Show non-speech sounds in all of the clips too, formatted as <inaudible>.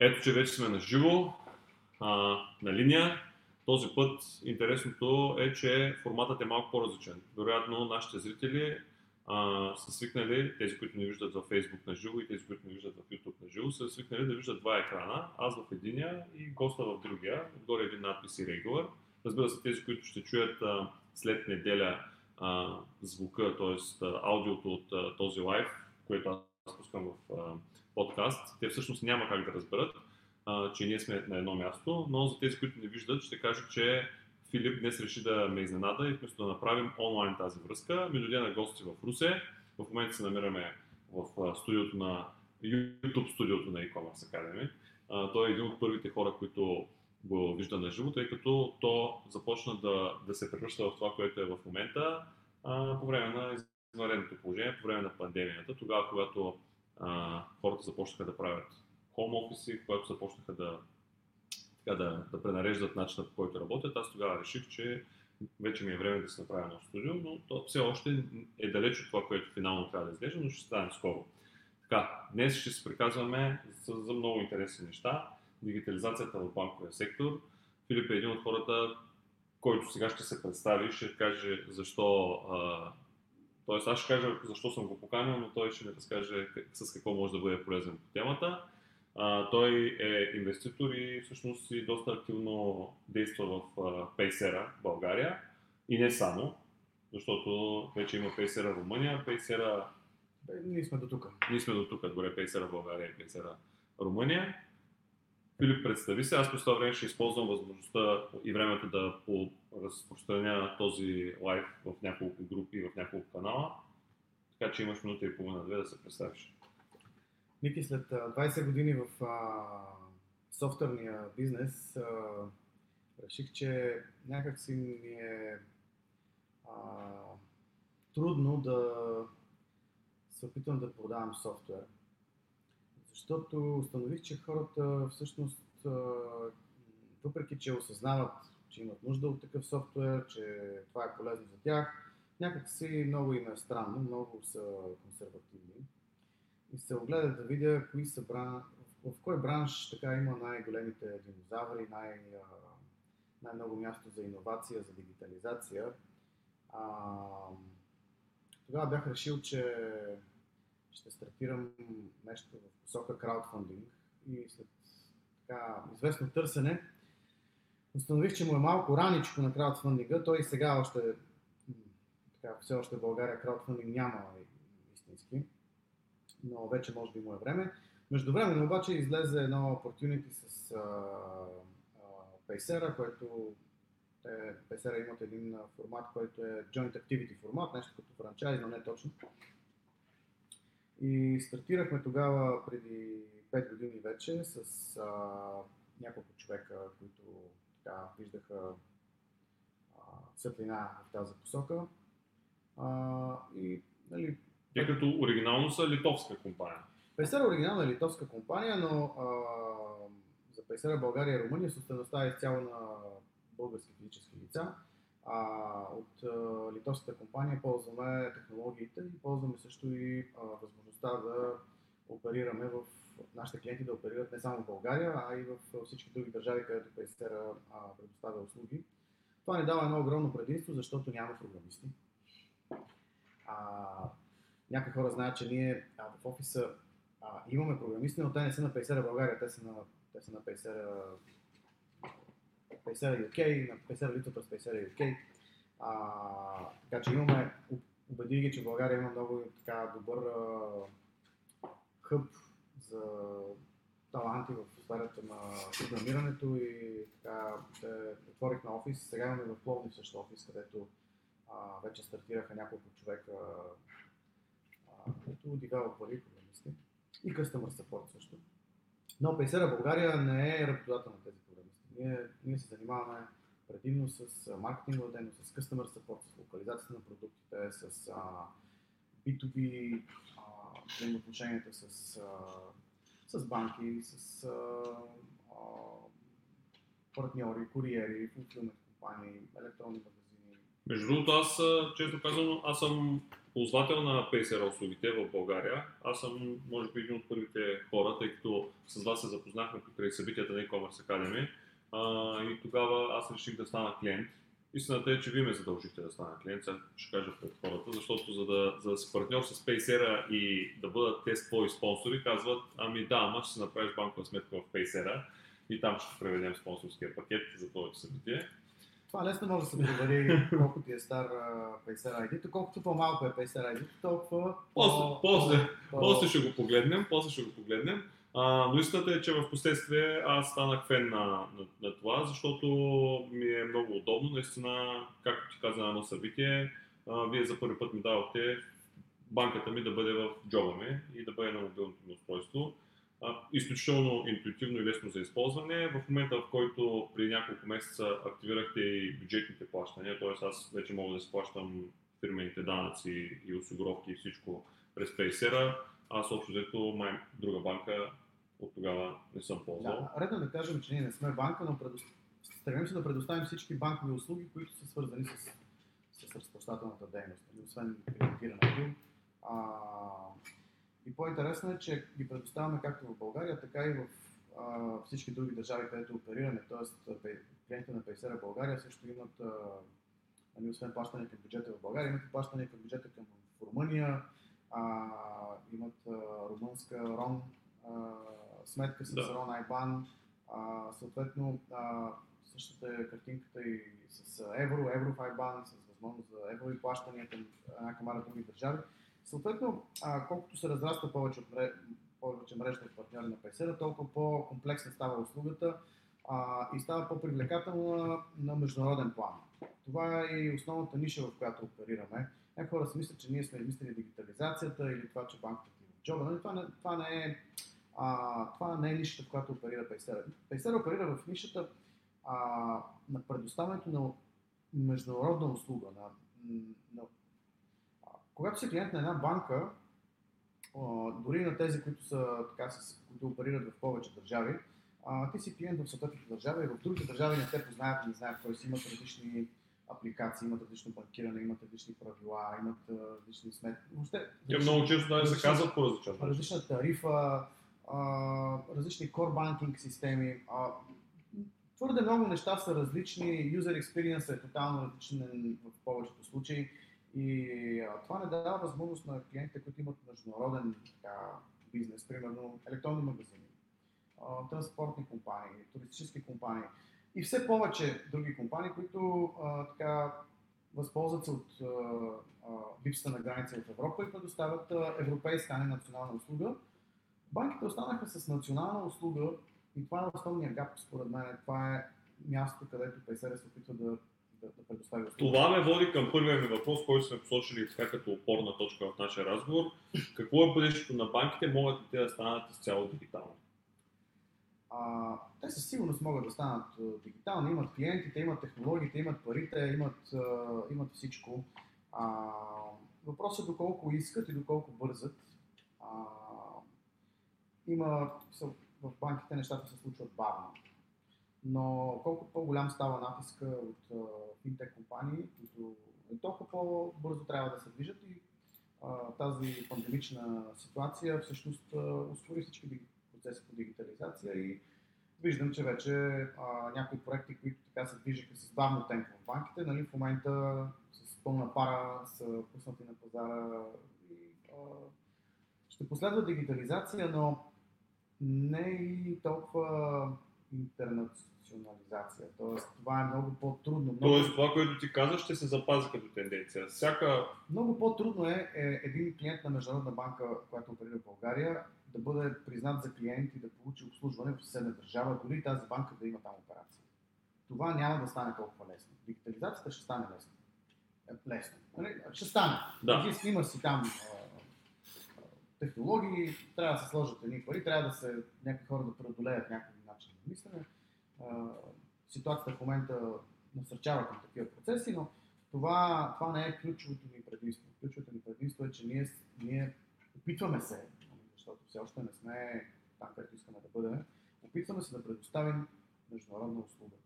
Ето, че вече сме на живо, на линия. Този път интересното е, че форматът е малко по-различен. Вероятно, нашите зрители а, са свикнали, тези, които не виждат във Facebook на живо и тези, които не виждат в YouTube на живо, са свикнали да виждат два екрана, аз в единия и госта в другия, отгоре един надпис и регулър. Разбира се, тези, които ще чуят а, след неделя а, звука, т.е. аудиото от а, този лайв, което аз пускам в а, подкаст, те всъщност няма как да разберат, а, че ние сме на едно място, но за тези, които не виждат, ще кажа, че Филип днес реши да ме изненада и вместо да направим онлайн тази връзка, ми дойде на гости в Русе. В момента се намираме в студиото на YouTube студиото на e-commerce Academy. той е един от първите хора, които го вижда на живо, тъй като то започна да, да се превръща в това, което е в момента а, по време на извънредното положение, по време на пандемията, тогава, когато а, хората започнаха да правят home офиси, когато започнаха да така, да, да пренареждат начина по който работят, аз тогава реших, че вече ми е време да се направя едно студио, но то все още е далеч от това, което финално трябва да изглежда, но ще стане скоро. Така, днес ще се приказваме за, за много интересни неща. Дигитализацията в банковия сектор. Филип е един от хората, който сега ще се представи, ще каже защо. А, тоест аз ще кажа защо съм го поканил, но той ще ми разкаже с какво може да бъде полезен по темата. А, той е инвеститор и всъщност и доста активно действа в Paysera България и не само, защото вече има Paysera Румъния, Paysera... Ние сме до тук. Ние сме до тук, горе Paysera България и Paysera Румъния. Филип, представи се. Аз по това време ще използвам възможността и времето да разпространя този лайв в няколко групи, в няколко канала. Така че имаш минута и половина-две да се представиш. Ники, след 20 години в а, софтуерния бизнес, а, реших, че някак си ми е а, трудно да се опитвам да продавам софтуер. Защото установих, че хората всъщност, въпреки че осъзнават, че имат нужда от такъв софтуер, че това е полезно за тях, някак си много им е странно, много са консервативни и се огледах да видя кои са бран... в кой бранш така има най-големите динозаври, най- най-много място за иновация, за дигитализация. А, тогава бях решил, че ще стартирам нещо в посока краудфандинг и след така известно търсене установих, че му е малко раничко на краудфандинга. Той и сега още така, все още в България краудфандинг няма истински но вече може би му е време. Между време обаче излезе едно opportunity с Paysera, което те, Paysera имат един формат, който е Joint Activity формат, нещо като франчайз, но не точно. И стартирахме тогава преди 5 години вече с а, няколко човека, които така, виждаха а, светлина в тази посока. А, и нали, тъй като оригинално са литовска компания. Пейсера оригинална е литовска компания, но а, за Пейсера България и Румъния собствеността е изцяло на български физически лица. А, от а, литовската компания ползваме технологиите и ползваме също и а, възможността да оперираме в нашите клиенти да оперират не само в България, а и в всички други държави, където Пейсера предоставя услуги. Това ни дава едно огромно предимство, защото няма програмисти. А, някои хора знаят, че ние а, в офиса а, имаме програмисти, но те не са на Paysera България, те са на, те са на Paysera, Paysera UK, на Paysera Литва през Paysera UK. А, така че имаме, убеди ги, че България има много така добър а, хъб за таланти в сферата на програмирането и така отворихме офис. Сега имаме в Пловдив също офис, където а, вече стартираха няколко човека като девелопери програмисти и customer support също. Но Paysera България не е работодател на тези. Ние, ние се занимаваме предимно с маркетингова дейност, с customer support, с локализацията на продуктите, с а, B2B взаимоотношенията с, с банки, с а, а, партньори, куриери, фулфилмент компании, електронни магазини. Между другото, аз, често казвам, аз съм ползвател на PaySera услугите в България. Аз съм, може би, един от първите хора, тъй като с вас се запознахме покрай събитията на e-commerce Academy а, и тогава аз реших да стана клиент. Истината е, че вие ме задължихте да стана клиент, сега ще кажа пред хората, защото за да, за да си партньор с Paysera и да бъдат те твои спонсори, казват, ами да, ама ще си направиш банкова сметка в Paysera и там ще преведем спонсорския пакет за твоето събитие. Това лесно може да се провери колко ти е стар uh, Pacer ID, колкото по-малко е Pacer ID, толкова после, после, по... после ще го погледнем, после ще го погледнем. А, но истината е, че в последствие аз станах фен на, на, на това, защото ми е много удобно. Наистина, както ти каза на едно събитие, а, вие за първи път ми давахте банката ми да бъде в джоба ми и да бъде на мобилното ми устройство изключително интуитивно и лесно за използване. В момента, в който при няколко месеца активирахте и бюджетните плащания, т.е. аз вече мога да изплащам фирмените данъци и осигуровки и всичко през Paysera, аз общо взето май друга банка от тогава не съм ползвал. Да, редно да кажем, че ние не сме банка, но предо... стремим се да предоставим всички банкови услуги, които са свързани с, с разплащателната дейност, нали, освен кредитирането. А, и по-интересно е, че ги предоставяме както в България, така и в а, всички други държави, където оперираме. Тоест, клиентите на в България също имат, а, ами, освен плащане към бюджета в България, имат плащане към бюджета към Румъния, а, имат а, румънска РОН а, сметка с да. РОН Айбан, а, съответно а, същата е картинката и с евро, евро в Айбан, с възможност за еврови плащания към една камара други държави. Съответно, а, колкото се разраства повече, от, повече мрежата от партньори на Paysera, толкова по-комплексна става услугата а, и става по-привлекателна на, на международен план. Това е и основната ниша, в която оперираме. Някои хора си мислят, че ние сме измислили дигитализацията или това, че банката ти е в джоба. Но това не, това не е а, това не е нишата, в която оперира Paysera. Paysera оперира в нишата а, на предоставянето на международна услуга, на, на когато си клиент на една банка, дори на тези, които, са, така, с, които оперират в повече държави, а, ти си клиент в съответната държава и в другите държави не те познаят, не знаят, т.е. имат различни апликации, имат различно банкиране, имат различни правила, имат различни сметки. Въобще, Те много често да се казват по различен Различна тарифа, а, различни core banking системи. А, твърде много неща са различни, user experience е тотално различен в повечето случаи. И а, това не дава възможност на клиентите, които имат международен така, бизнес, примерно електронни магазини, а, транспортни компании, туристически компании и все повече други компании, които а, така, възползват се от липсата на граница в Европа и предоставят а, европейска, а не национална услуга. Банките останаха с национална услуга и това е основният гап, според мен. Това е мястото, където Paysera се опитва да да, да предостави услуги. Това ме води към първия ми въпрос, който сме посочили така като опорна точка в нашия разговор. Какво е бъдещето на банките? Могат ли те да станат изцяло дигитални? А, те със сигурност могат да станат дигитални. Имат клиентите, имат технологиите, имат парите, имат, имат всичко. А, въпросът е доколко искат и доколко бързат. А, има, в банките нещата се случват бавно. Но колкото по-голям става натиска от финтек компании, които толкова по-бързо трябва да се движат и тази пандемична ситуация всъщност ускори всички процеси по дигитализация и виждам, че вече а, някои проекти, които така се движиха с бавно темпо в банките, нали, в момента с пълна пара са пуснати на пазара и а, ще последва дигитализация, но не и толкова интернационализация. Тоест, това е много по-трудно. Много... Тоест, това, което ти казваш, ще се запази като тенденция. Всяка... Много по-трудно е, е един клиент на Международна банка, която оперира в България, да бъде признат за клиент и да получи обслужване в съседна държава, дори тази банка да има там операция. Това няма да стане толкова лесно. Дигитализацията ще стане лесно. Е, лесно. Нали? Ще стане. Да. Има си там технологии, трябва да се сложат едни пари, трябва да се някакви хора да преодолеят някакви начин на мислене. Ситуацията в момента насърчава към такива процеси, но това, това не е ключовото ни предимство. Ключовото ни предимство е, че ние, ние опитваме се, защото все още не сме там, където искаме да бъдем, опитваме се да предоставим международна услуга.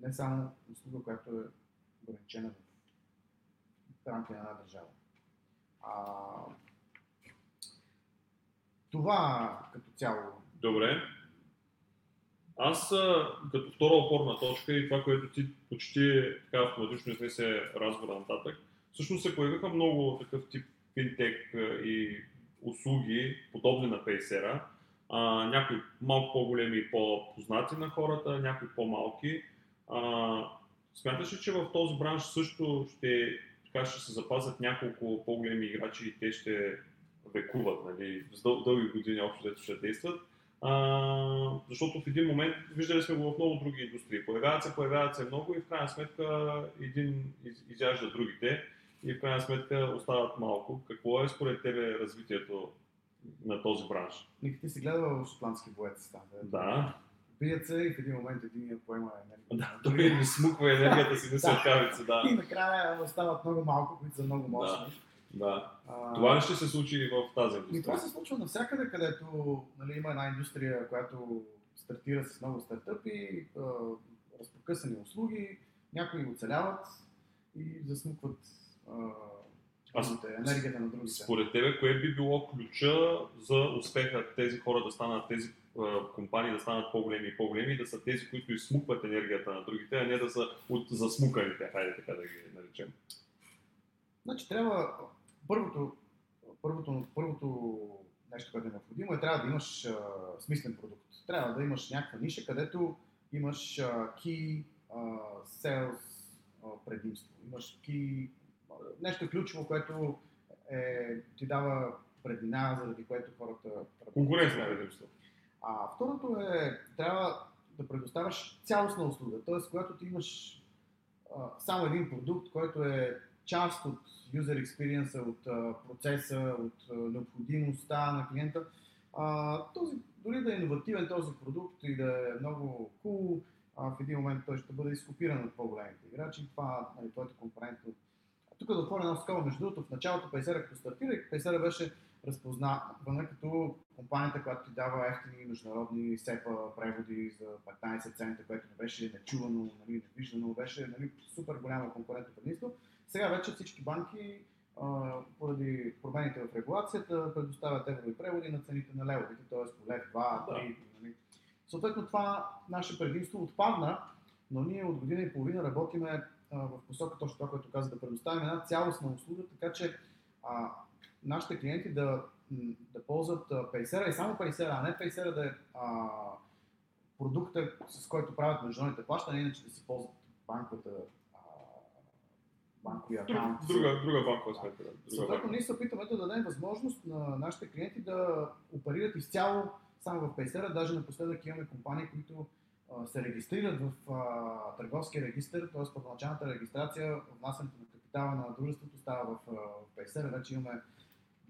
Не само услуга, която е ограничена в рамките на една държава. А, това като цяло. Добре. Аз като втора опорна точка и това, което ти почти така автоматично изнесе разговора нататък, всъщност се появиха много такъв тип финтек и услуги, подобни на Paysera. А, някои малко по-големи и по-познати на хората, някои по-малки. А, смяташ ли, че в този бранш също ще, така, ще се запазят няколко по-големи играчи и те ще векуват, нали, с дъл- дълги години общо ще действат? А, защото в един момент, виждали сме го в много други индустрии, появяват се, появяват се много и в крайна сметка един из, изяжда другите и в крайна сметка остават малко. Какво е според тебе развитието на този бранш? Ти си гледал шотландски боец там. Да. Да, Бият се и в един момент един я поема енергия. да той не смуква енергията си на светкавица, И да. накрая остават много малко, които са много мощни. да. А, Това ли ще се случи и в тази И това индустрия? се случва навсякъде, където нали, има една индустрия, която стартира с много стартъпи, а, разпокъсани услуги, някои оцеляват и засмукват а, Аз- енергията на другите. Според тебе, кое би било ключа за успеха тези хора да станат, тези компании да станат по-големи и по-големи да са тези, които изсмукват енергията на другите, а не да са от засмуканите, хайде така да ги наречем. Значи трябва, първото, първото, първото нещо, което е необходимо е трябва да имаш а, смислен продукт. Трябва да имаш някаква ниша, където имаш а, key а, sales а, предимство. Имаш key, а, нещо ключово, което е, ти дава преднина, заради което хората. Конкурентно предимство. А второто е, трябва да предоставяш цялостна услуга, т.е. когато ти имаш а, само един продукт, който е част от user experience, от процеса, от необходимостта на клиента, този, дори да е иновативен този продукт и да е много cool, в един момент той ще бъде изкопиран от по-големите играчи. Това нали, твоето конкурентно. Тук да отворя едно скоба, между другото, в началото Paysera като стартира, Paysera беше разпознавана като компанията, която ти дава ефтини международни SEPA преводи за 15 цента, което не беше нечувано, нали, невиждано, беше нали, супер голямо конкурентно предимство. Сега вече всички банки, а, поради промените в регулацията, предоставят еврови преводи на цените на левовите, т.е. по лев 2, 3. Нали. Съответно това наше предимство отпадна, но ние от година и половина работиме а, в посока точно това, което каза, да предоставим една цялостна услуга, така че а, нашите клиенти да, да ползват а, Paysera и само Paysera, а не Paysera да е а, продукта, с който правят международните плащания, иначе да си ползват банковата а, банковия Друг, акаунт. друга, друга банкова сметка. да. Друга Съответно, банкова. ние се опитваме да дадем възможност на нашите клиенти да оперират изцяло само в Paysera. Даже напоследък имаме компании, които а, се регистрират в а, търговския регистр, т.е. първоначалната регистрация, внасянето на капитала на дружеството става в, а, в Paysera. Вече имаме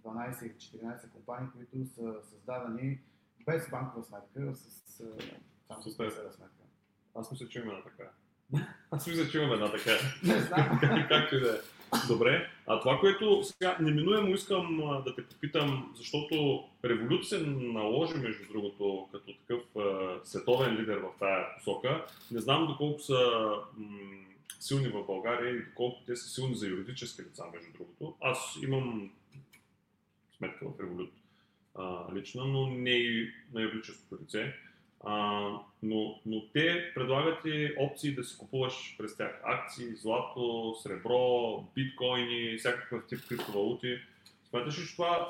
12 или 14 компании, които са създадени без банкова сметка, с, а, само с. Paysera сметка. Аз мисля, че една така. Аз мисля, че имаме една така. Не знам. <laughs> Как- Както и да е. Добре. А това, което сега неминуемо искам да те попитам, защото се наложи, между другото, като такъв а, световен лидер в тая посока. Не знам доколко са м- силни в България и доколко те са силни за юридически лица, между другото. Аз имам сметка в а, лично, но не и на юридическото лице. А, но, но те предлагат и опции да си купуваш през тях акции, злато, сребро, биткоини, всякакъв тип криптовалути. Смяташ ли, че това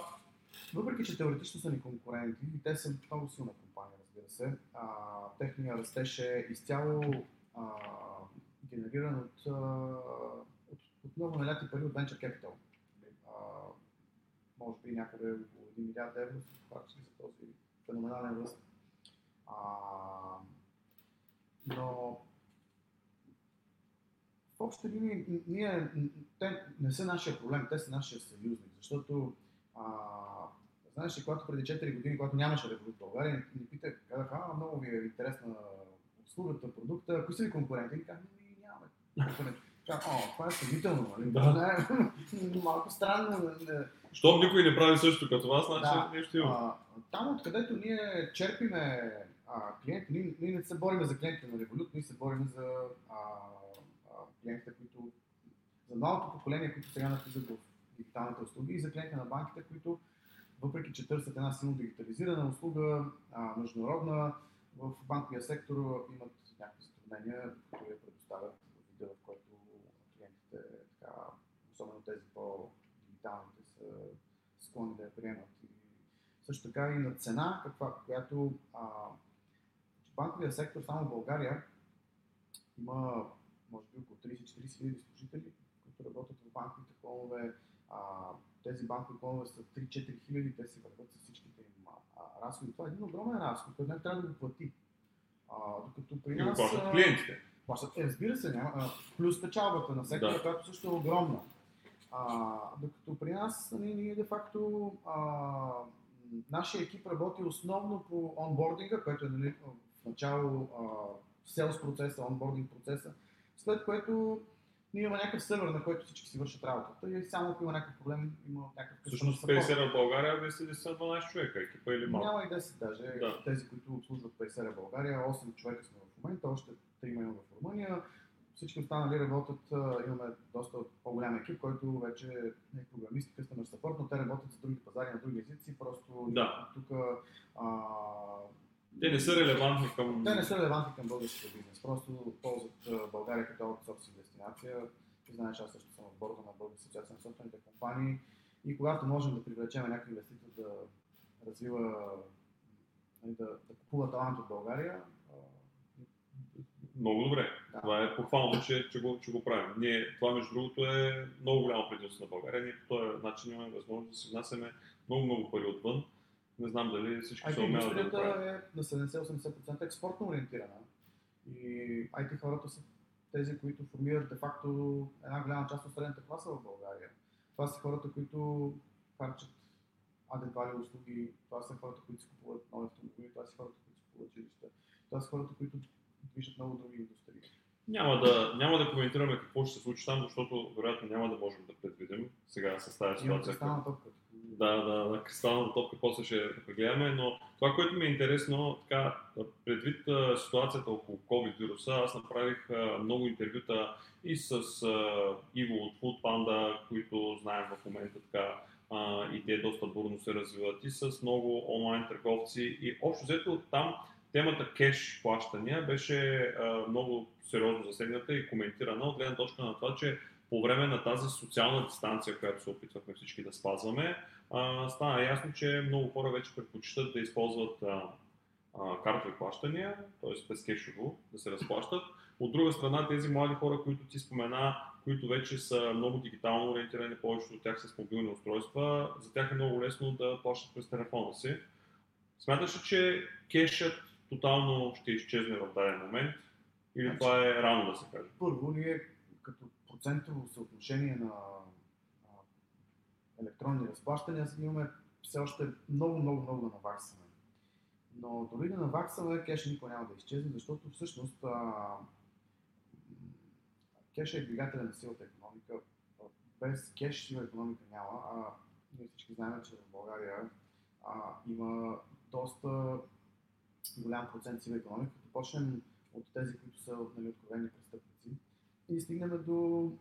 Въпреки, че теоретично са ни конкуренти, и те са много силна компания, разбира се, а, техния растеж е изцяло а, генериран от, а, от, от много наляти пари от Venture Capital. А, може би някъде около 1 милиард евро похарчили за този феноменален ръст. А, но в общи линии ние, те не са нашия проблем, те са нашия съюзник, защото а, знаеш ли, когато преди 4 години, когато нямаше Revolut в България, ни, питах, казаха, а, много ви е интересна услугата, продукта, кои са ви конкуренти? И казах, ми нямаме. Казах, о, това е съмнително, нали? Да. Не, малко странно. Не, Щом никой не прави също като вас, значи Да. нещо има. а, там, откъдето ние черпиме а, ние, ние не се бориме за клиентите на Revolut, ние се бориме за а, а, клиентите, които, за малото поколение, които сега навлизат в дигиталните услуги и за клиентите на банките, които въпреки, че търсят една силно дигитализирана услуга, а, международна, в банковия сектор имат някакви затруднения, които я предоставят в вида, в който клиентите, така, особено тези по-дигиталните, са склонни да я приемат. И също така и на цена, каква, която а, банковия сектор само в България има може би около 30-40 хиляди служители, които работят в банковите клонове. А, тези банкови клонове са 3-4 хиляди, те си върват с всичките им а, разходи. Това е един огромен разход, който не трябва да го плати. А, докато при нас... И клиентите. Плащат, е, разбира се, няма, а, плюс печалбата на сектора, да. която също е огромна. А, докато при нас ние, ние де-факто а, нашия екип работи основно по онбординга, което е нали, в начало селс процеса, онбординг процеса, след което ние имаме някакъв сървър, на който всички си вършат работата и само ако има някакъв проблем, има някакъв Всъщност 50 в България, вие сте 12 човека, екипа или малко? Няма и 10 даже. Да. Тези, които обслужват 50 в България, 8 човека сме в момента, още 3 има в Румъния. Всички останали работят, имаме доста по-голям екип, който вече е програмисти, къстъмер support, но те работят за други пазари на други езици. Просто да. тук те не са релевантни към... Те не са релевантни към българския бизнес. Просто ползват България като аутсорс дестинация. Ти знаеш, аз също съм в борда на Българска асоциация на собствените компании. И когато можем да привлечем някакъв инвеститор да развива, нали, да, да купува талант от България, много добре. Да. Това е похвално, че, че, го, че го правим. Ние, това, между другото, е много голямо предимство на България. Ние по този начин имаме възможност да си внасяме много, много пари отвън не знам дали всички са умели да го правят. е на 70-80% експортно ориентирана. И IT хората са тези, които формират де-факто една голяма част от средната класа в България. Това са хората, които харчат value услуги, това са хората, които си купуват нови автомобили, това са хората, които си купуват жилища, това са хората, които движат много други индустрии. Няма да, няма да коментираме какво ще се случи там, защото вероятно няма да можем да предвидим сега с тази ситуация. Има топка. Да, да, на кристалната топка после ще прегледаме, но това, което ми е интересно, така, предвид ситуацията около COVID вируса, аз направих много интервюта и с Иво от Food Panda, които знаем в момента така, и те доста бурно се развиват, и с много онлайн търговци. И общо взето там темата кеш плащания беше много сериозно засегната и коментирана от гледна точка на това, че по време на тази социална дистанция, която се опитвахме всички да спазваме, а, стана ясно, че много хора вече предпочитат да използват а, а, картови плащания, т.е. безкешово да се разплащат. От друга страна, тези млади хора, които ти спомена, които вече са много дигитално ориентирани, повечето от тях с мобилни устройства, за тях е много лесно да плащат през телефона си. Смяташ ли, че кешът тотално ще изчезне в даден момент или значи, това е рано да се каже? Първо, ние като процентово съотношение на електронни разплащания, имаме все още много, много, много да наваксаме. Но дори да наваксаме, кеш никога няма да изчезне, защото всъщност а, кеш е двигателя на силата економика. Без кеш сила економика няма, а ние всички знаем, че в България а, има доста голям процент сива економика, като почнем от тези, които са нали, откровени престъпници и стигнем до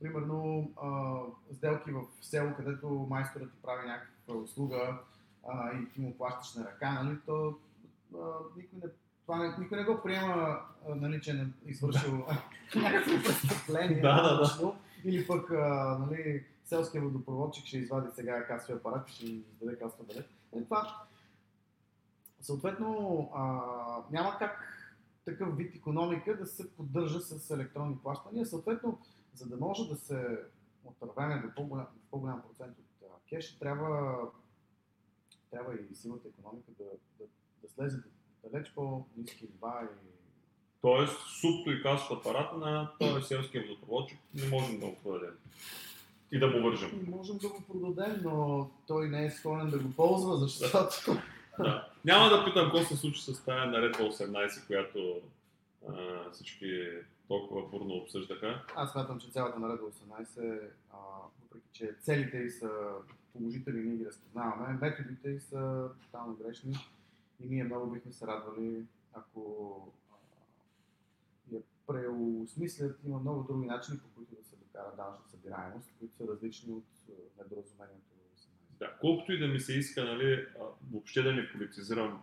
примерно а, сделки в село, където майсторът ти прави някаква услуга а, и ти му плащаш на ръка, нали, то а, никой не това не, никой не го приема, нали, че не извършил <laughs> някакво престъпление. Да, да, да. Или пък а, нали, селския водопроводчик ще извади сега касовия апарат и ще издаде касова билет. Нали, това, съответно, а, няма как такъв вид економика да се поддържа с електронни плащания. Съответно, за да може да се отървеме до по-голям, по-голям процент от а, кеш, трябва, трябва и силата економика да, да, да слезе далеч по-низки нива и Тоест, супто и касов апарат на този селския водопроводчик не можем да го продадем. И да го вържем. Можем да го продадем, но той не е склонен да го ползва, защото... Да. Няма да питам какво се случи с тази наредба 18, която а, всички толкова бурно обсъждаха. Аз смятам, че цялата наредба 18, а, въпреки че целите й са положителни, ние ги разпознаваме, методите й са тотално грешни и ние много бихме се радвали, ако а, я преосмислят. Има много други начини, по които да се докара данъчна събираемост, които са различни от недоразумението да, колкото и да ми се иска, нали, въобще да не политизирам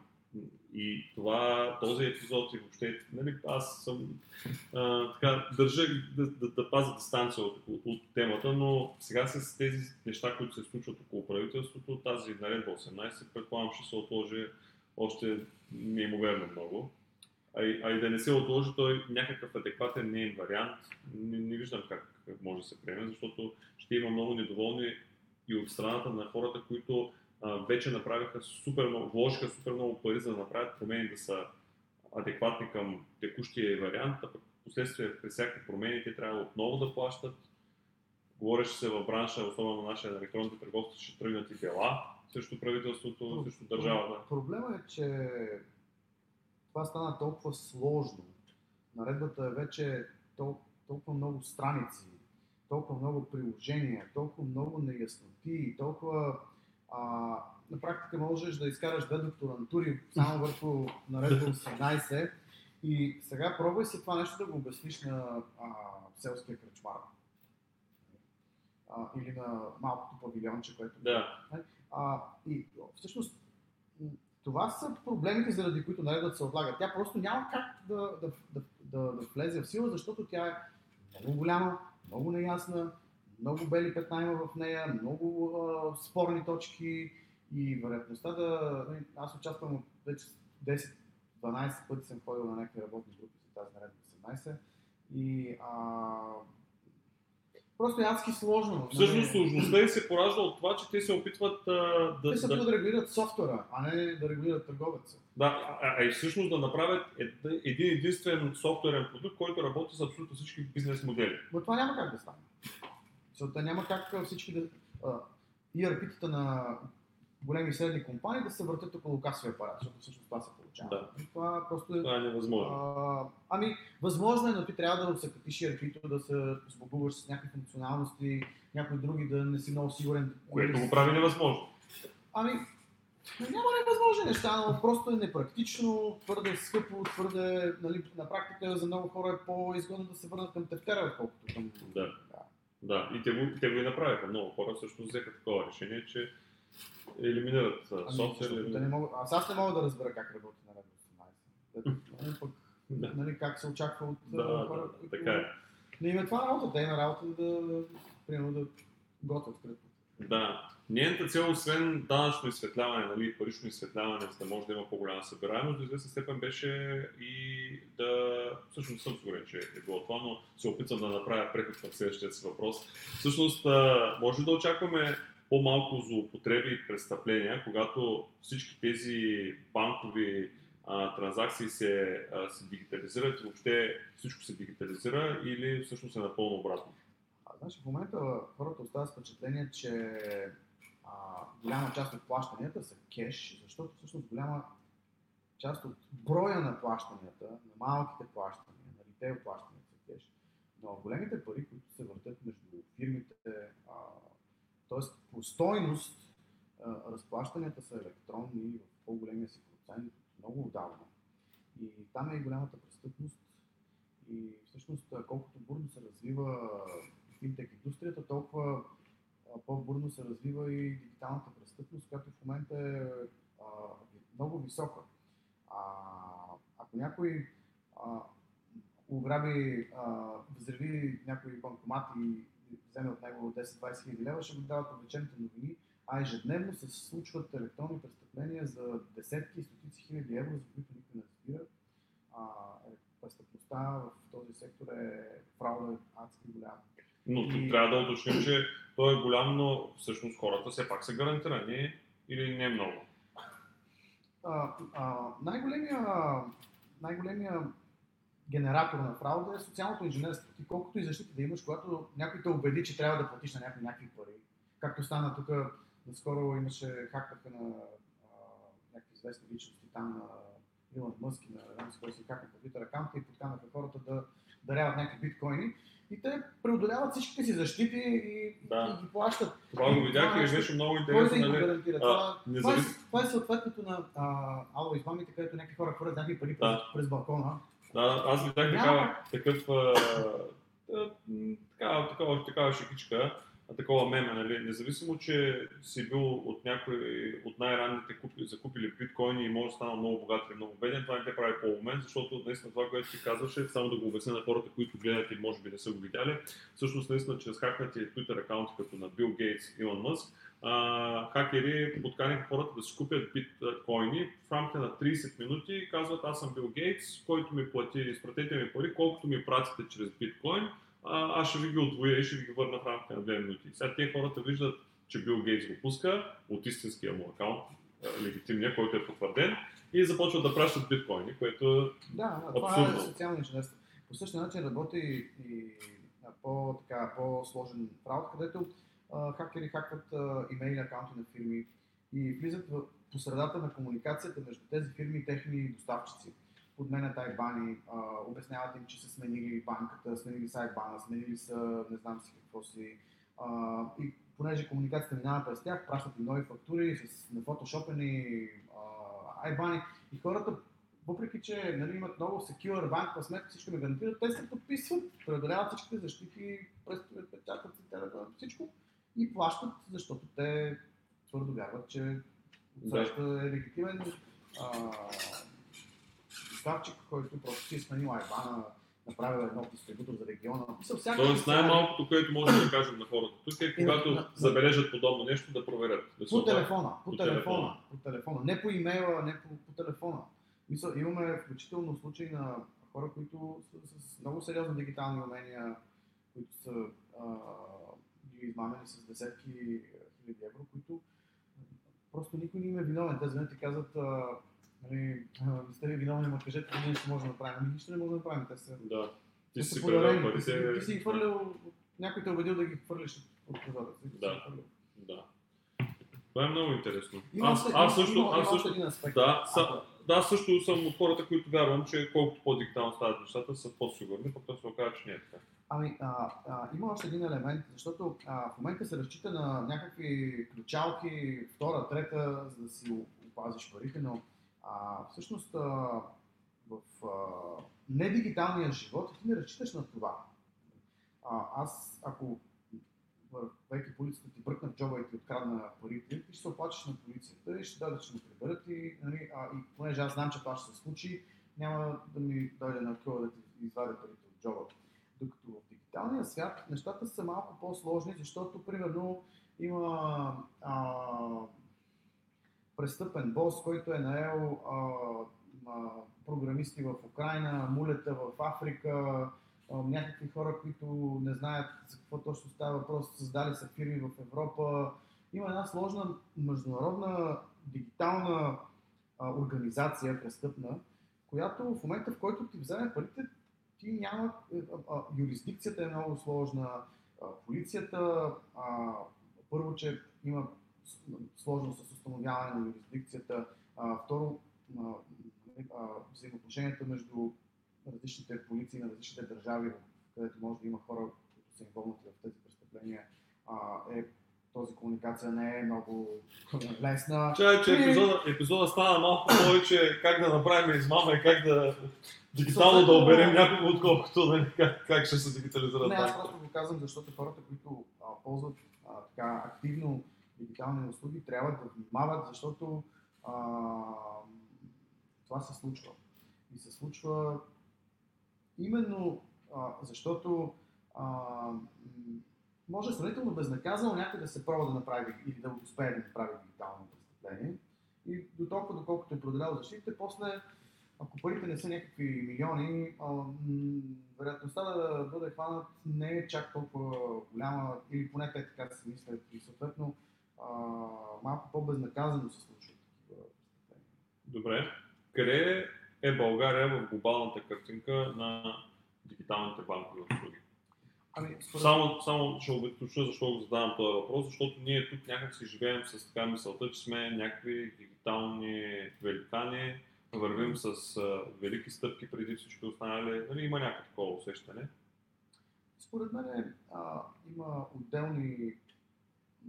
и това, този епизод и въобще, нали, аз съм а, така, държа да, да, да пазя дистанция от, от, темата, но сега с тези неща, които се случват около правителството, тази наредба 18, предполагам, ще се отложи още неимоверно много. А и, а и да не се отложи той някакъв адекватен неин вариант, не, не виждам как може да се приеме, защото ще има много недоволни и от страната на хората, които а, вече направиха супер много, вложиха супер много пари за да направят промени да са адекватни към текущия вариант, а пък последствие при всяки промени те трябва отново да плащат. Говореше се в бранша, особено на нашия електронните търговци, ще тръгнат и дела срещу правителството, срещу държавата. Проблема е, че това стана толкова сложно. Наредбата е вече толкова, толкова много страници, толкова много приложения, толкова много неясноти, толкова а, на практика можеш да изкараш две докторантури само върху наредба 18 и сега пробвай си това нещо да го обясниш на а, селския кръчмар. А, или на малкото павилионче, което... Да. А, и всъщност това са проблемите, заради които наредбата се отлага. Тя просто няма как да, да, да, да, да влезе в сила, защото тя е много голяма, много неясна, много бели петна има в нея, много а, спорни точки и вероятността да... Нали, аз участвам вече 10-12 пъти съм ходил на някакви работни групи за тази наредба 18 и а, Просто е адски сложно. Всъщност сложността и се поражда от това, че те се опитват а, да... Те се опитват да... да регулират софтуера, а не да регулират търговеца. Да, а, а и всъщност да направят един единствен софтуерен продукт, който работи с абсолютно всички бизнес модели. Но това няма как да стане. Защото няма как всички да... ERP-тата на големи и средни компании да се въртят около касовия апарат, защото всъщност това се получава. Да. Това просто е... Това е невъзможно. А, ами, възможно е, но ти трябва да съкратиш ERP-то, да се сбогуваш с някакви функционалности, някои други да не си много сигурен. Което го прави невъзможно. Ами, няма невъзможни неща, но просто е непрактично, твърде скъпо, твърде, нали, на практика за много хора е по-изгодно да се върнат към тефтера, отколкото към... Да. да. Да, и те го, те го и направиха. Много хора също взеха такова решение, че елиминират ами, софтуер. Или... Не мога, аз, аз не мога да разбера как работи на Red 18. пък, да. нали, как се очаква от да, хора, да, които... така е. Не има това работа. Те има работа да, примерно, да готвят кръпот. Да. Нейната цел, освен данъчно изсветляване, нали, парично изсветляване, за да може да има по-голяма събираемост, до известна степен беше и да... Всъщност съм сигурен, че е било това, но се опитвам да направя преход в следващия си въпрос. Всъщност, може да очакваме по-малко злоупотреби и престъпления, когато всички тези банкови а, транзакции се, а, се дигитализират и въобще всичко се дигитализира или всъщност е напълно обратно? А, значи, в момента хората остават впечатление, че а, голяма част от плащанията са кеш, защото всъщност голяма част от броя на плащанията, на малките плащания, на ритейл плащанията са кеш, но големите пари, които се въртят между фирмите, а, Тоест, по стойност разплащанията са електронни в по-големия си процент много отдавна. И там е и голямата престъпност. И всъщност, колкото бурно се развива финтек индустрията, толкова по-бурно се развива и дигиталната престъпност, която в момента е а, много висока. А, ако някой а, ограби, взриви някой банкомат и вземе от него 10-20 хиляди лева, ще го дават обичайните новини, а ежедневно се случват електронни престъпления за десетки и стотици хиляди евро, за които никой не разбира. А, е, престъпността в този сектор е правда адски голяма. Но тук и... трябва да уточним, че той е голям, но всъщност хората все пак са гарантирани или не много? А, а, най-големия, най-големия генератор на фрауда е социалното инженерство. Ти колкото и защита да имаш, когато някой те убеди, че трябва да платиш на някой някакви пари. Както стана тук, наскоро имаше хакнаха на а, някакви известни личности там на Илон Мъск и на Рамс, който си хакнаха Twitter аккаунта и подканаха хората да даряват някакви биткоини. И те преодоляват всичките си защити и, да. и ги плащат. Това го видях и беше много интересно. Кой да нали? гарантира? Това, това, е, това е съответното на ало измамите, където някакви хора хвърлят някакви пари да. през балкона да, аз видях такава, такъв, а, такава, такава, такава шекичка. такова меме, нали? Независимо, че си бил от някой от най-ранните купи, закупили биткоини и може да стана много богат или много беден, това не те прави по-умен, защото наистина това, което ти казваше, само да го обясня на хората, които гледат и може би не са го видяли, всъщност наистина чрез хакнати Twitter акаунти като на Бил Гейтс, Илон Мъск, а, хакери подканиха хората да си купят биткоини в рамките на 30 минути и казват аз съм Бил Гейтс, който ми плати, изпратете ми пари, колкото ми пратите чрез биткоин, а, аз ще ви ги отвоя и ще ви ги върна в рамките на 2 минути. Сега тези хората виждат, че Бил Гейтс го пуска от истинския му акаунт, легитимния, който е потвърден, и започват да пращат биткоини, което Да, да това е социално инженерство. По същия начин работи и, и по, така, по-сложен работа, където а, хакери хакват имейли акаунти на фирми и влизат в, по средата на комуникацията между тези фирми и техни доставчици. Подменят айбани, а, обясняват им, че са сменили банката, сменили са айбана, сменили са не знам си какво си. И понеже комуникацията минава през тях, пращат им нови фактури с нафотошопени айбани и хората въпреки че нали, имат много secure банкова сметка, всичко ме гарантират, те се подписват, преодоляват всичките защити, пръстове, печатат си телефон, всичко и плащат, защото те твърдо вярват, че отсреща е легитимен доставчик, който просто си е сменил айбана, направил едно дистрибутор за региона. Тоест най-малкото, което можем да кажем на хората тук е, когато на, забележат подобно нещо, да проверят. Да по, телефона, по, по телефона, телефона, по телефона. Не по имейла, не по, по телефона. Мисъл, имаме включително случаи на хора, които са с много сериозни дигитални умения, които са а, ги измамени с десетки хиляди евро, които просто никой не им е виновен. Те звънят и казват, нали, не сте ли виновни, ма кажете, ние ще можем да направим. Ами нищо не можем да направим. Те са, да. Ти си подарени. Ти, си, ти си ги хвърлял, някой те е убедил да ги хвърлиш от прозореца. Да. да. Това е много интересно. Има аз, аз също, има, аз също, аспект. Да, са, да, също съм от хората, които вярвам, че колкото по-дигитално стават нещата, са по-сигурни, пък то се оказа, че не е така. Ами, а, а, има още един елемент, защото а, в момента се разчита на някакви ключалки, втора, трета, за да си опазиш парите, но а, всъщност а, в а, недигиталния живот ти не разчиташ на това. А, аз, ако вървейки по улицата ти бръкна в джоба и ти открадна парите, ти ще се оплачеш на полицията и ще дадат, ще ме приберат и, нали, а, и понеже аз знам, че това ще се случи, няма да ми дойде на къла да ти извадя парите от джоба. Докато в дигиталния свят нещата са малко по-сложни, защото, примерно, има а, престъпен бос, който е наел а, а, програмисти в Украина, мулета в Африка, някакви хора, които не знаят за какво точно става въпрос, създали са фирми в Европа. Има една сложна международна дигитална а, организация, престъпна, която в момента, в който ти вземе парите, ти няма. А, юрисдикцията е много сложна, полицията, а, първо, че има сложност с установяване на юрисдикцията, а, второ, а, а, взаимоотношенията между различните полиции на различните държави, където може да има хора, които са инволнати в тези престъпления, а, е този комуникация не е много лесна. Чай, че епизода, епизода стана малко повече как да направим измама и как да дигитално да оберем някого, отколкото нали, как, как ще се дигитализира. Не, аз просто го казвам, защото хората, които а, ползват а, така активно дигитални услуги, трябва да внимават, защото а, това се случва. И се случва Именно а, защото а, може сравнително безнаказано някой да се пробва да направи или да успее да направи дигитално престъпление. И до толкова, доколкото е продължал защитите, после, ако парите не са някакви милиони, а, м- вероятността да бъде хванат не е чак толкова голяма, или поне те така си мислят. И съответно, а, малко по-безнаказано се случва такива престъпления. Добре. Къде е България в глобалната картинка на дигиталните банкови услуги? Ами, според... Само, само ще обеточа защо го задавам този въпрос, защото ние тук някак си живеем с така мисълта, че сме някакви дигитални великани, вървим с а, велики стъпки преди всички останали. Нали, има някакво такова усещане? Според мен а, има отделни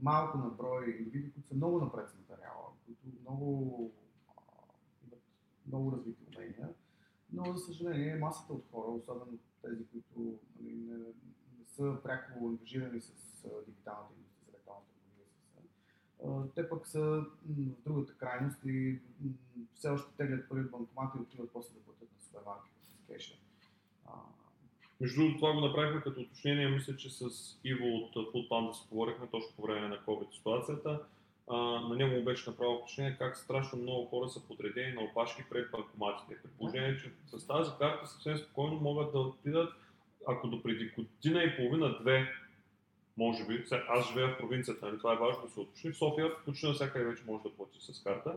малко на брой индивиди, които са много напред с материала, които много много развити умения, но за съжаление масата от хора, особено тези, които нали, не, не са пряко ангажирани с а, дигиталната индустрия, с електронната търговия. с, а, Те пък са в другата крайност и все още теглят пари от банкомата и отиват после да платят на супермаркета с кеша. Между другото, това го направихме като уточнение. Мисля, че с Иво от Food Panda си говорихме точно по време на COVID ситуацията. На него му беше направо впечатление как страшно много хора са подредени на опашки пред банкоматите. При положение, че с тази карта съвсем спокойно могат да отидат, ако до преди година и половина-две, може би, аз живея в провинцията, нали, това е важно да се уточни, в София включно всяка вече може да плати с карта.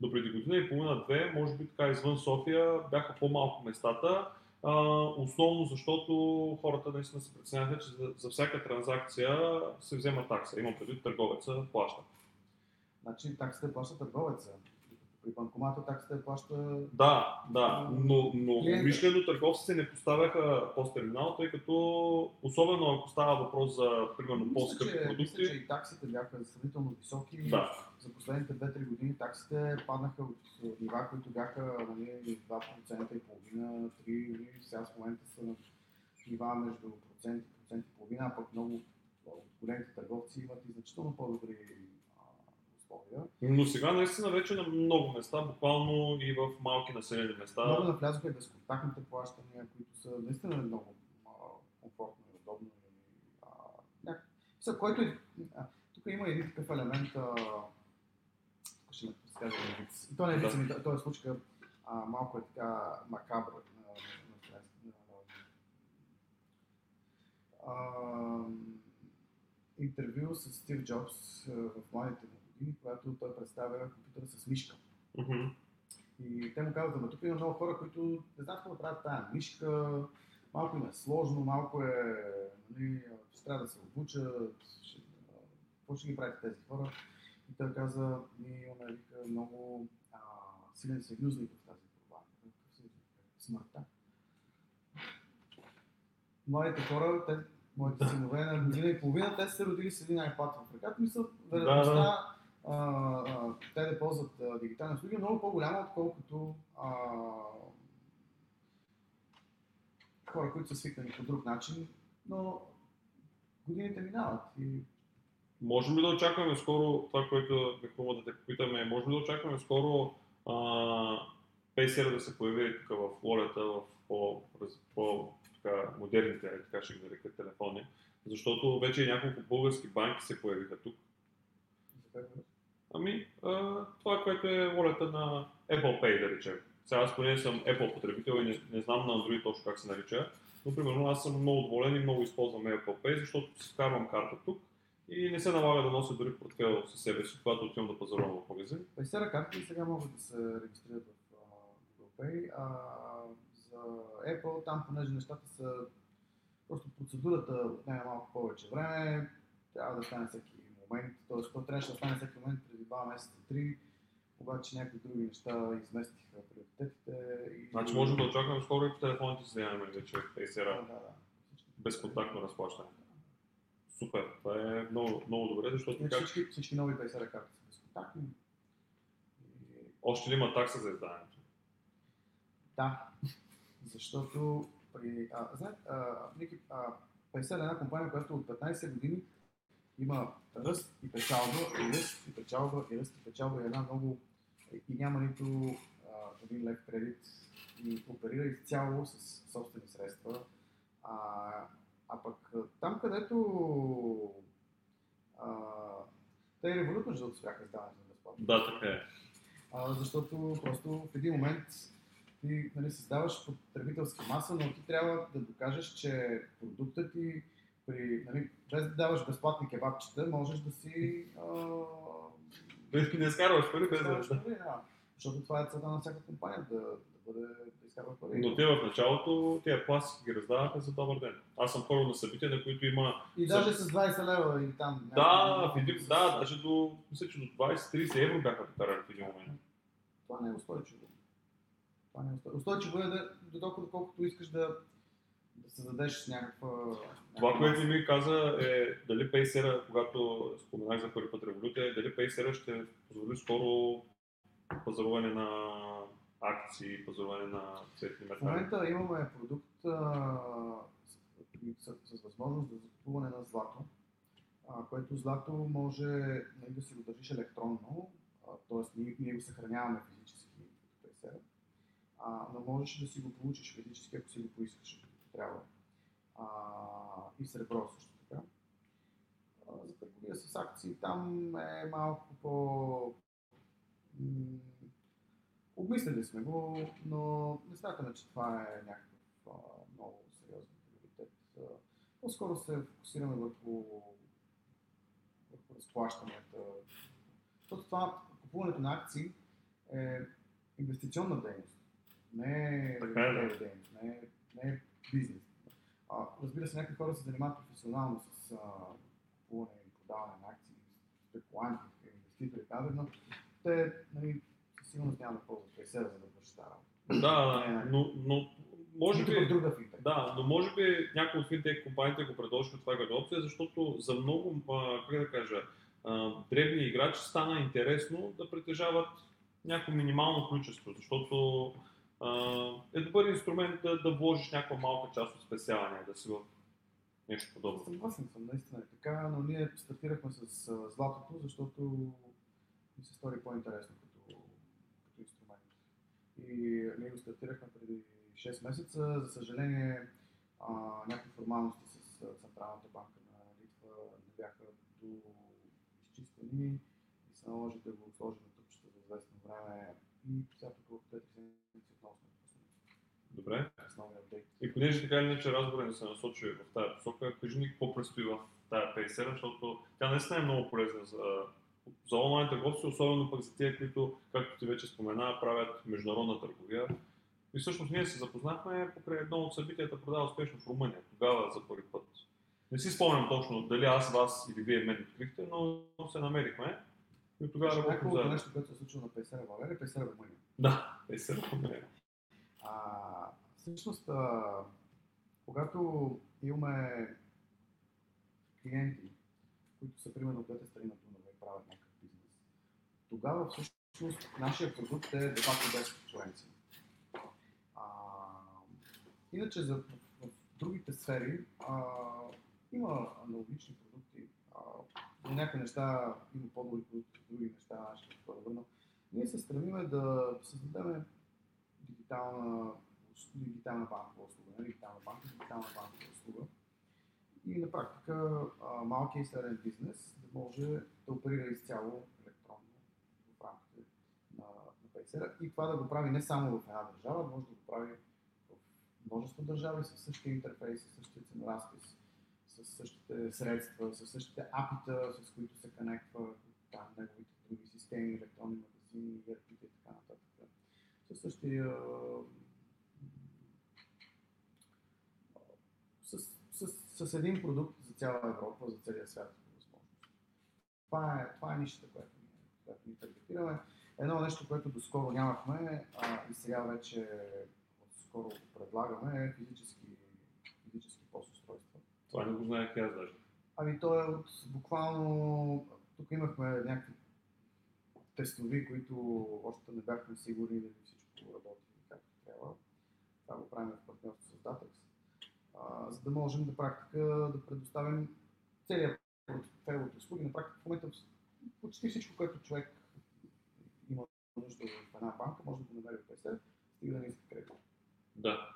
До преди година и половина-две, може би така извън София, бяха по-малко местата, а, основно защото хората наистина се преценяха, че за, за всяка транзакция се взема такса. Имам предвид търговеца плаща. значи таксата плаща търговеца. При банкомата таксата плаща Да, да, но, но умишлено търговците не поставяха пост-терминал, тъй като особено ако става въпрос за, примерно, по-скъпи продукти. мисля, че и таксите бяха сравнително високи. Да, За последните 2-3 години таксите паднаха от нива, които бяха нали, 2% и половина, 3, нали, сега в момента са на нива между процент и процент и половина, а пък много големите търговци имат и значително по-добри условия. но сега наистина вече на много места, буквално и в малки населени места. Много навлязоха и безконтактните плащания, които са наистина много комфортно и удобно. И, а, няк... Са, който е, а, тук има един такъв елемент, а, ще ме. И то не е виц, Да. то- е случка а, малко е така макабра. На, на, на, на, а, интервю с Стив Джобс в младите му години, когато той представя компютъра с мишка. Мгм. И те му казват, ама тук има много хора, които не знаят какво да правят тази мишка, малко им е сложно, малко е, нали, ще трябва да се обучат, ще, какво ще ги правите тези хора? И той каза, ние имаме вика, много а, силен съюзник в тази борба. Смъртта. Младите хора, те, моите <laughs> синове на година и половина, те са се родили с един iPad в ръката. Мисля, вероятността да. А, а, те да ползват а, дигитални услуги е много по-голяма, отколкото а, хора, които са свикнали по друг начин, но годините минават и Можем ли да очакваме скоро това, което бихме да те попитаме, можем ли да очакваме скоро а, Pacer да се появи тук в лолета, в по, по така, модерните, е, така ще ги нарека, телефони, защото вече няколко български банки се появиха тук. Ами, а, това, което е волята на Apple Pay, да речем. Сега аз поне съм Apple потребител и не, не знам на Android точно как се нарича, но примерно аз съм много доволен и много използвам Apple Pay, защото си вкарвам карта тук и не се налага да нося дори портфел със себе си, когато отивам да пазарувам в магазин. Paysera карти и сега могат да се регистрират в Google Pay. А, за Apple там, понеже нещата са просто процедурата отнема малко повече време, трябва да стане всеки момент, т.е. то трябваше да стане всеки момент преди 2 месеца, 3, обаче някои други неща изместиха приоритетите. И... Значи можем да очакваме скоро и по телефоните си да имаме вече Да, Pacer да, да. Всички- безконтактно разплащане. Супер, това е много, много добре, защото Значи как... всички, всички нови Paysera карти са безконтактни. И още ли има такса за издаването? Да, защото при, а, знаете, а, Ники, а, Paysel е една компания, която от 15 години има ръст и печалба, и ръст и печалба, и ръст и печалба, и една много, и няма нито а, един лев кредит, и оперира изцяло с собствени средства. А, а пък там, където а, те и револютно ще успяха издаването на безплатно. Да, така е. А, защото просто в един момент ти нали, създаваш потребителска маса, но ти трябва да докажеш, че продуктът ти при, нали, без да даваш безплатни кебабчета, можеш да си а, Не изкарваш пари без да изкарваш пари, да. Защото това е целта на всяка компания, да, да, бъде, да изкарва пари. Но те в началото тия пластики ги раздаваха за добър ден. Аз съм ходил на събития, на които има... И даже с 20 лева или там. Да, в един, да, даже до, мисля, че до 20-30 евро бяха докарали в един момент. Това не е устойчиво. Това не е устойчиво. Устойчиво е да, до толкова, колкото искаш да, да създадеш някаква... Това, някаква което маса. ми каза е дали Paysera, когато споменах за първи път революция, дали Paysera ще позволи скоро пазаруване на акции, пазаруване на цветни В метали. момента имаме продукт, а, и с, с възможност за закупуване на злато, а, което злато може нали, да си го държиш електронно, т.е. Ние, ние го съхраняваме физически в а, но можеш да си го получиш физически, ако си го поискаш, трябва. А, и сребро също така. А, за търговия с акции там е малко по... м, Обмислили сме го, но не смятаме, че това е някакъв а, много сериозен приоритет. По-скоро се фокусираме върху, върху разплащанията. Защото това, купуването на акции е инвестиционна дейност, не е Така е, да. дейност, не е, не е бизнес. А, разбира се, някои хора се занимават професионално с а, купуване и продаване на акции, спекуланти, инвеститори, и така, но те нали, със сигурност няма да ползват PSR, за да вършат тази работа. Да, но, но може би... друга. Да, но може би някои от финтек компаниите го предложиха това като опция, защото за много, как да кажа, а, дребни играчи стана интересно да притежават някакво минимално количество, защото е добър инструмент да, да вложиш някаква малка част от спесяване, да си в нещо подобно. Съгласен съм, наистина е така, но ние стартирахме с а, златото, защото ми се стори по-интересно като, като инструмент. И ние го стартирахме преди 6 месеца. За съжаление, а, някакви формалности с Централната банка на Литва не бяха до изчистени и се наложи да го сложим на тъпчета за известно време. И сега тук в 2 Добре. И понеже така или иначе разговора ни се насочи в тази посока, кажи ни какво предстои в тази PaySera, защото тя наистина е много полезна за, за онлайн търговци, особено пък за тия, които, както ти вече спомена, правят международна търговия. И всъщност ние се запознахме покрай едно от събитията, продава успешно в Румъния, тогава за първи път. Не си спомням точно дали аз вас или вие мен открихте, но се намерихме. И тогава работим заедно. нещо, което се случило на PSR в България, е PSR в Румъния. Да, в Румъния. А, всъщност, а, когато имаме клиенти, които са примерно от двете страни на Дунава и правят някакъв бизнес, тогава всъщност нашия продукт е де факто без конкуренция. А, иначе за, в, другите сфери а, има аналогични продукти. А, някои неща има по-добри продукти, други неща ще по-добре, но ние се стремиме да създадем дигитална, дигитална банкова услуга, не дигитална банка, дигитална банкова услуга. И на практика малкият и среден бизнес да може да оперира изцяло електронно в рамките на, на PaySera и това да го прави не само в една държава, може да го прави в множество държави със същия интерфейс, със същия ценоразпис, с същите средства, с същите апита, с които се конектва там неговите други системи, електронни магазини, ERP и така нататък. Същия с, с, с един продукт за цяла Европа, за целия свят. Това е, това е нишата, която ни, която ни таргетираме. Едно нещо, което доскоро нямахме а, и сега вече скоро предлагаме е физически, физически пост-устройства. Това не го знаех аз даже. Ами то е от буквално... Тук имахме някакви тестови, които още не бяхме сигурни дали всичко работи както трябва. Това го правим в партньорство с Datex. А, за да можем на практика да предоставим целият портфейл от услуги. На практика в момента почти всичко, което човек има нужда в една банка, може да го намери в PSR, стига да не иска кредит. Да.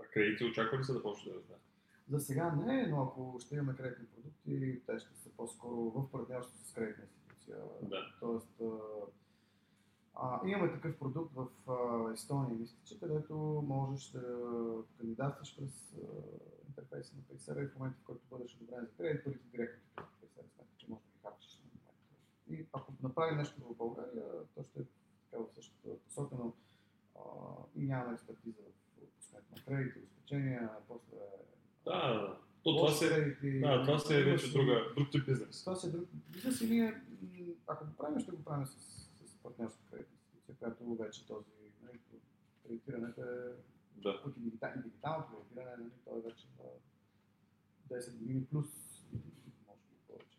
А кредити очаква ли се да почне да раздава? За сега не, но ако ще имаме кредитни продукти, те ще са по-скоро в партньорство с кредитна институция. Да. Тоест, а, имаме такъв продукт в а, Естония, мисля, че където можеш да кандидатстваш през а, интерфейса на PaySera и в момента, в който бъдеш одобрен за кредит, парите директно ти в PaySera сметка, че можеш да ги харчиш на момента. И ако направим нещо в България, то ще е така в същата посока, но а, и нямаме експертиза в отпускането на кредити, обезпечения, после Да. То, това, се, кредити, да, това се е вече друга, друг тип бизнес. Това си е друг бизнес и ние, ако го правим, ще го правим с партньорска кредитна институция, която вече този нали, кредитирането е Да. и дигитал, и дигиталното кредитиране, нали, то е вече на 10 години плюс, може би повече.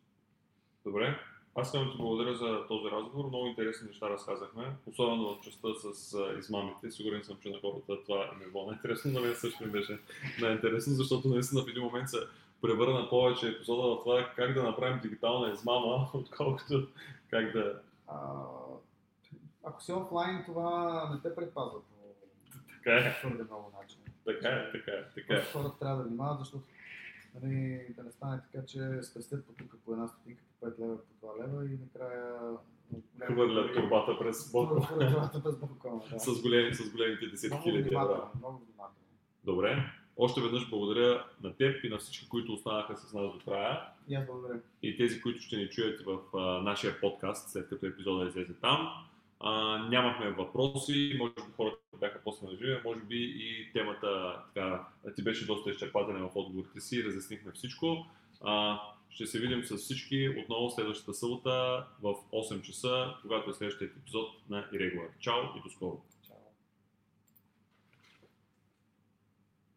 Добре. Аз искам да ти благодаря за този разговор. Много интересни неща разказахме, особено в частта с измамите. Сигурен съм, че на хората това е било най-интересно. На мен също ми беше най-интересно, защото наистина в един момент се превърна повече епизода в това как да направим дигитална измама, <laughs> отколкото как да... А, ако си офлайн, това не те предпазва по Така е, твърде много начини. така е, така е, така е. Хората трябва да внимават, защото нали, да не стане така, че спестят по тук по една стотинка, по 5 лева, по 2 лева и накрая Хвърлят турбата през балкона. Турбата през балкона, да. С, големи, с големите десетки Много хиляди евро. внимателно, много внимателно. Добре. Още веднъж благодаря на теб и на всички, които останаха с нас до края. И аз благодаря. И тези, които ще ни чуят в а, нашия подкаст, след като епизода излезе там. А, нямахме въпроси, може би хората бяха после на живе, може би и темата така, ти беше доста изчерпателен в отговорите си, разяснихме всичко. А, ще се видим с всички отново следващата събота в 8 часа, когато е следващия епизод на Irregular. Чао и до скоро!